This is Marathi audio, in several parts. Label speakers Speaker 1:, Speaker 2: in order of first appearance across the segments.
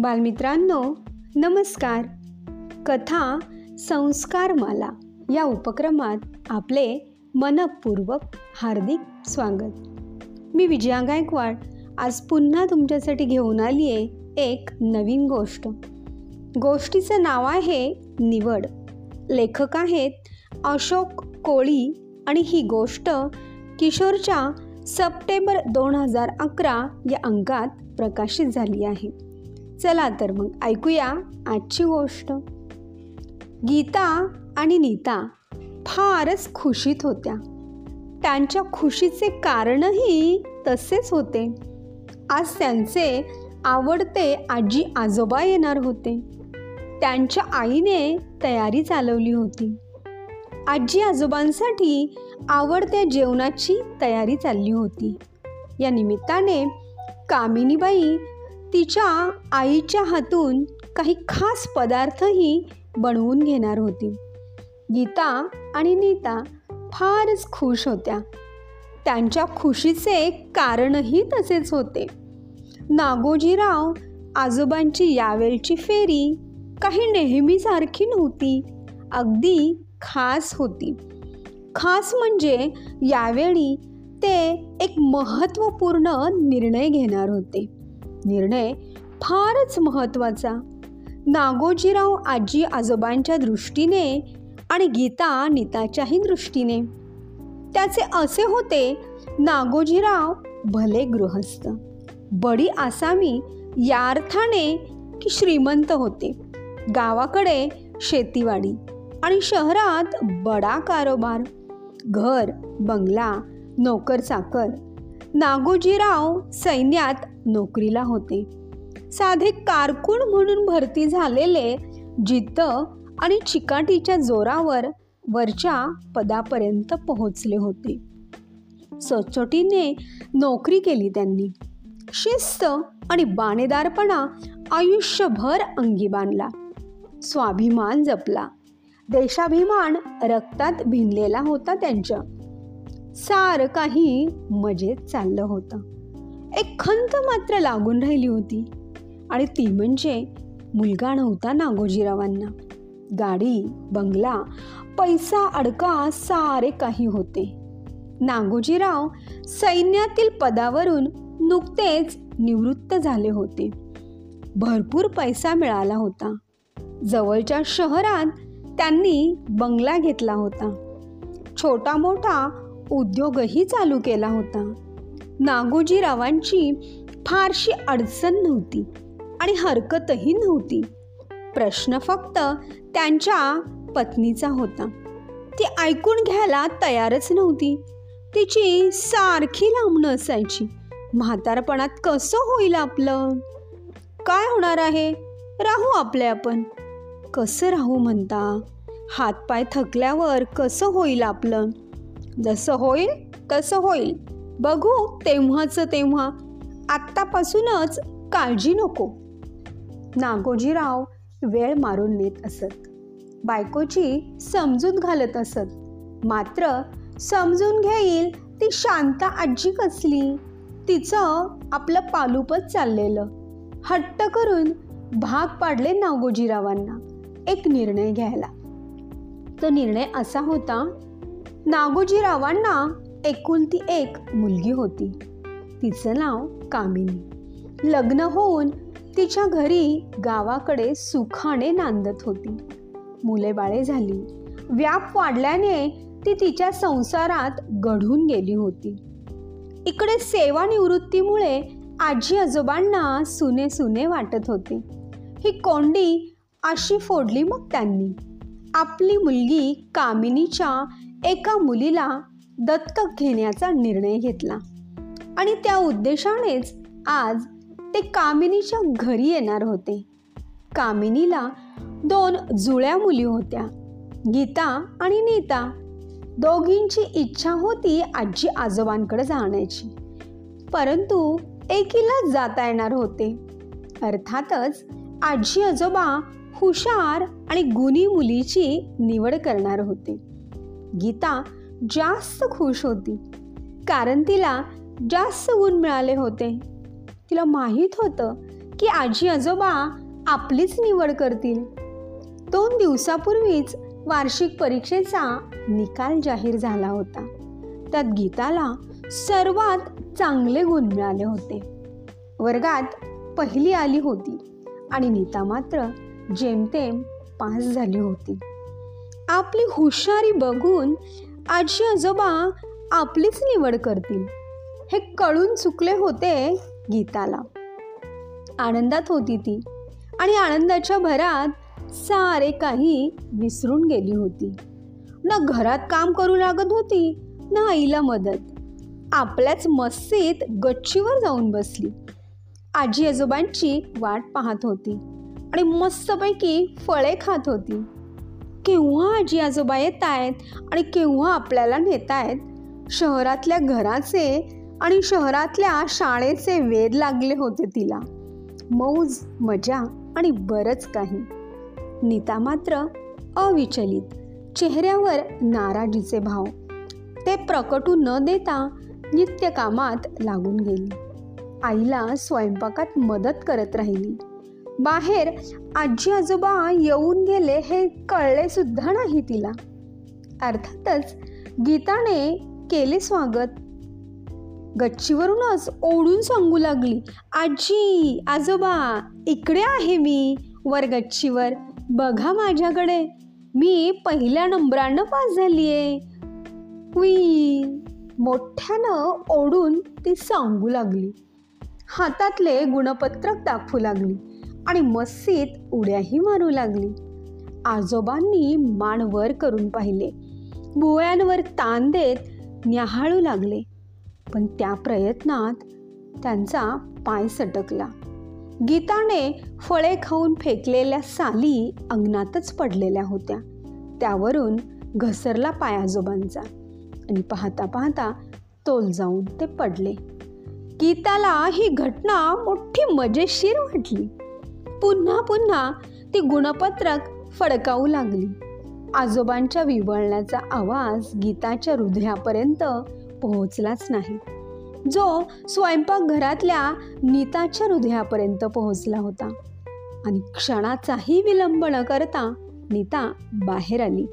Speaker 1: बालमित्रांनो नमस्कार. कथा संस्कारमाला या उपक्रमात आपले मनपूर्वक हार्दिक स्वागत. मी विजया गायकवाड. आज पुन्हा तुमच्यासाठी घेऊन आली आहे एक नवीन गोष्ट. गोष्टीचं नाव आहे निवड. लेखक आहेत अशोक कोळी आणि ही गोष्ट किशोरच्या सप्टेंबर दोन हजार अकरा या अंकात प्रकाशित झाली आहे. चला तर मग ऐकूया आजची गोष्ट. गीता आणि नीता फारच खुशीत होत्या. त्यांच्या खुशीचे कारणही तसेच होते. आज त्यांचे आवडते आजी आजोबा येणार होते. त्यांच्या आईने तयारी चालवली होती. आजी आजोबांसाठी आवडत्या जेवणाची तयारी चालली होती. या निमित्ताने कामिनीबाई तिच्या आईच्या हातून काही खास पदार्थही बनवून घेणार होती. गीता आणि नीता फारच खुश होत्या. त्यांच्या खुशीचे कारणही तसेच होते. नागोजीराव आजोबांची यावेळची फेरी काही नेहमीसारखी नव्हती अगदी खास होती. खास म्हणजे यावेळी ते एक महत्त्वपूर्ण निर्णय घेणार होते. निर्णय फारच महत्त्वाचा. नागोजीराव आजी आजोबांच्या दृष्टीने आणि गीता नीताच्याही दृष्टीने. त्याचे असे होते नागोजीराव भले गृहस्थ बडी आसामी या अर्थाने की श्रीमंत होते. गावाकडे शेतीवाडी आणि शहरात बडा कारोबार घर बंगला नोकर चाकर नागोजीराव सैन्यात नोकरीला होते. साधे कारकून म्हणून भरती झालेले जित आणि चिकाटीच्या जोरावर वरच्या पदापर्यंत पोहोचले होते. सचोटीने नोकरी केली त्यांनी. शिस्त आणि बाणेदारपणा आयुष्यभर अंगी बांधला. स्वाभिमान जपला. देशाभिमान रक्तात भिनलेला होता त्यांच्या. सारं काही मजेत चाललं होतं. एक खंत मात्र लागून राहिली होती. आणि ती म्हणजे मुलगा नव्हता नागोजीरावांना. गाडी बंगला पैसा अडका सारे काही होते. नागोजीराव सैन्यातील पदावरून नुकतेच निवृत्त झाले होते. भरपूर पैसा मिळाला होता. जवळच्या शहरात त्यांनी बंगला घेतला होता. छोटा मोठा उद्योगही चालू केला होता. नागोजीरावांची फारशी अडचण नव्हती आणि हरकतही नव्हती. प्रश्न फक्त त्यांच्या पत्नीचा होता. ती ऐकून घ्यायला तयारच नव्हती. तिची सारखी लांबणं असायची. म्हातारपणात कसं होईल आपलं? काय होणार आहे? राहू आपले आपण. कसं राहू म्हणता? हातपाय थकल्यावर कसं होईल आपलं? जसं होईल तसं होईल. बघू तेव्हाच तेव्हा. आत्तापासूनच काळजी नको. नागोजीराव वेळ मारून नेत असत. बायकोची समजून घालत असत. मात्र समजून घेईल ती शांत आजी कसली? तिचं आपलं पालूपच चाललेलं. हट्ट करून भाग पाडले नागोजीरावांना. एक निर्णय घ्यायला. तो निर्णय असा होता नागोजीरावांना एकुलती एक मुलगी होती. तिचं नाव कामिनी. लग्न होऊन तिच्या घरी गावाकडे सुखाने नांदत होती. मुले बाळे झाली. व्याप वाढल्याने ती तिच्या संसारात घडून गेली होती. इकडे सेवानिवृत्तीमुळे आजी आजोबांना सुने सुने वाटत होते. ही कोंडी अशी फोडली मग त्यांनी. आपली मुलगी कामिनीच्या एका मुलीला दत्तक घेण्याचा निर्णय घेतला. आणि त्या उद्देशानेच आज ते कामिनीच्या घरी येणार होते. कामिनीला दोन जुळ्या मुली होत्या गीता आणि नीता. दोघींची इच्छा होती आजी आजोबांकडे जाण्याची. परंतु एकीला जाता येणार होते. अर्थातच आजी आजोबा हुशार आणि गुणी मुलीची निवड करणार होते. गीता जास्त खुश होती. कारण तिला जास्त गुण मिळाले होते. तिला माहीत होतं की आजी आजोबा आपलीच निवड करतील. दोन दिवसापूर्वीच वार्षिक परीक्षेचा निकाल जाहीर झाला होता. त्यात गीताला सर्वात चांगले गुण मिळाले होते. वर्गात पहिली आली होती आणि नीता मात्र जेमतेम पास झाली होती. आपली हुशारी बघून आजी आजोबा आपलीच निवड करतील. हे कळून चुकले होते गीताला. आनंदात होती ती आणि आनंदाच्या भरात सारे काही विसरून गेली होती. ना घरात काम करू लागत होती ना आईला मदत. आपल्याच मस्तीत गच्चीवर जाऊन बसली. आजी आजोबांची वाट पाहत होती आणि मस्तपैकी फळे खात होती. केव्हा आजी आजोबा येत आहेत आणि केव्हा आपल्याला नेत आहेत? शहरातल्या घराचे आणि शहरातल्या शाळेचे वेध लागले होते तिला. मौज मजा आणि बरंच काही. नीता मात्र अविचलित. चेहऱ्यावर नाराजीचे भाव. ते प्रकटू न देता नित्यकामात लागून गेली. आईला स्वयंपाकात मदत करत राहिली. बाहेर आजी आजोबा येऊन गेले हे कळले सुद्धा नाही तिला. अर्थातच गीताने केले स्वागत. गच्चीवरूनच ओढून सांगू लागली आजी आजोबा इकडे आहे मी वर गच्चीवर. बघा माझ्याकडे. मी पहिल्या नंबरानं पास झाली आहे मोठ्यानं ओढून ती सांगू लागली. हातातले गुणपत्रक दाखवू लागली. आणि मस्सीत उड्याही मारू लागली. आजोबांनी मान वर करून पाहिले. भुवयांवर ताण देत न्याहाळू लागले. पण त्या प्रयत्नात त्यांचा पाय सटकला. गीताने फळे खाऊन फेकलेल्या साली अंगणातच पडलेल्या होत्या. त्यावरून घसरला पाय आजोबांचा आणि पाहता पाहता तोल जाऊन ते पडले. गीताला ही घटना मोठी मजेशीर वाटली. पुन्हा पुन्हा ती गुणपत्रक फडकावू लागली. आजोबांच्या विवळण्याचा आवाज गीताच्या हृदयापर्यंत पोहोचलाच नाही. जो स्वयंपाकघरातल्या नीताच्या हृदयापर्यंत पोहोचला होता. आणि क्षणाचाही विलंब न करता नीता बाहेर आली.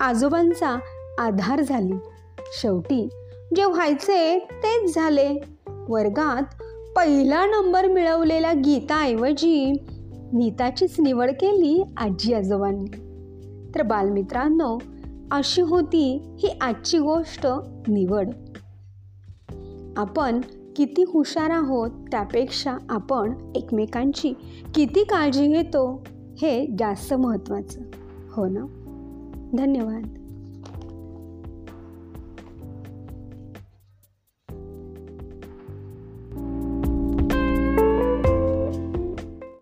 Speaker 1: आजोबांचा आधार झाली. शेवटी जे व्हायचे तेच झाले. वर्गात पहिला नंबर मिळवलेल्या गीताऐवजी नीताचीच निवड केली आजी आजोबांनी. तर बालमित्रांनो अशी होती ही आजची गोष्ट निवड. आपण किती हुशार आहोत त्यापेक्षा आपण एकमेकांची किती काळजी घेतो हे जास्त महत्त्वाचं. हो ना? धन्यवाद.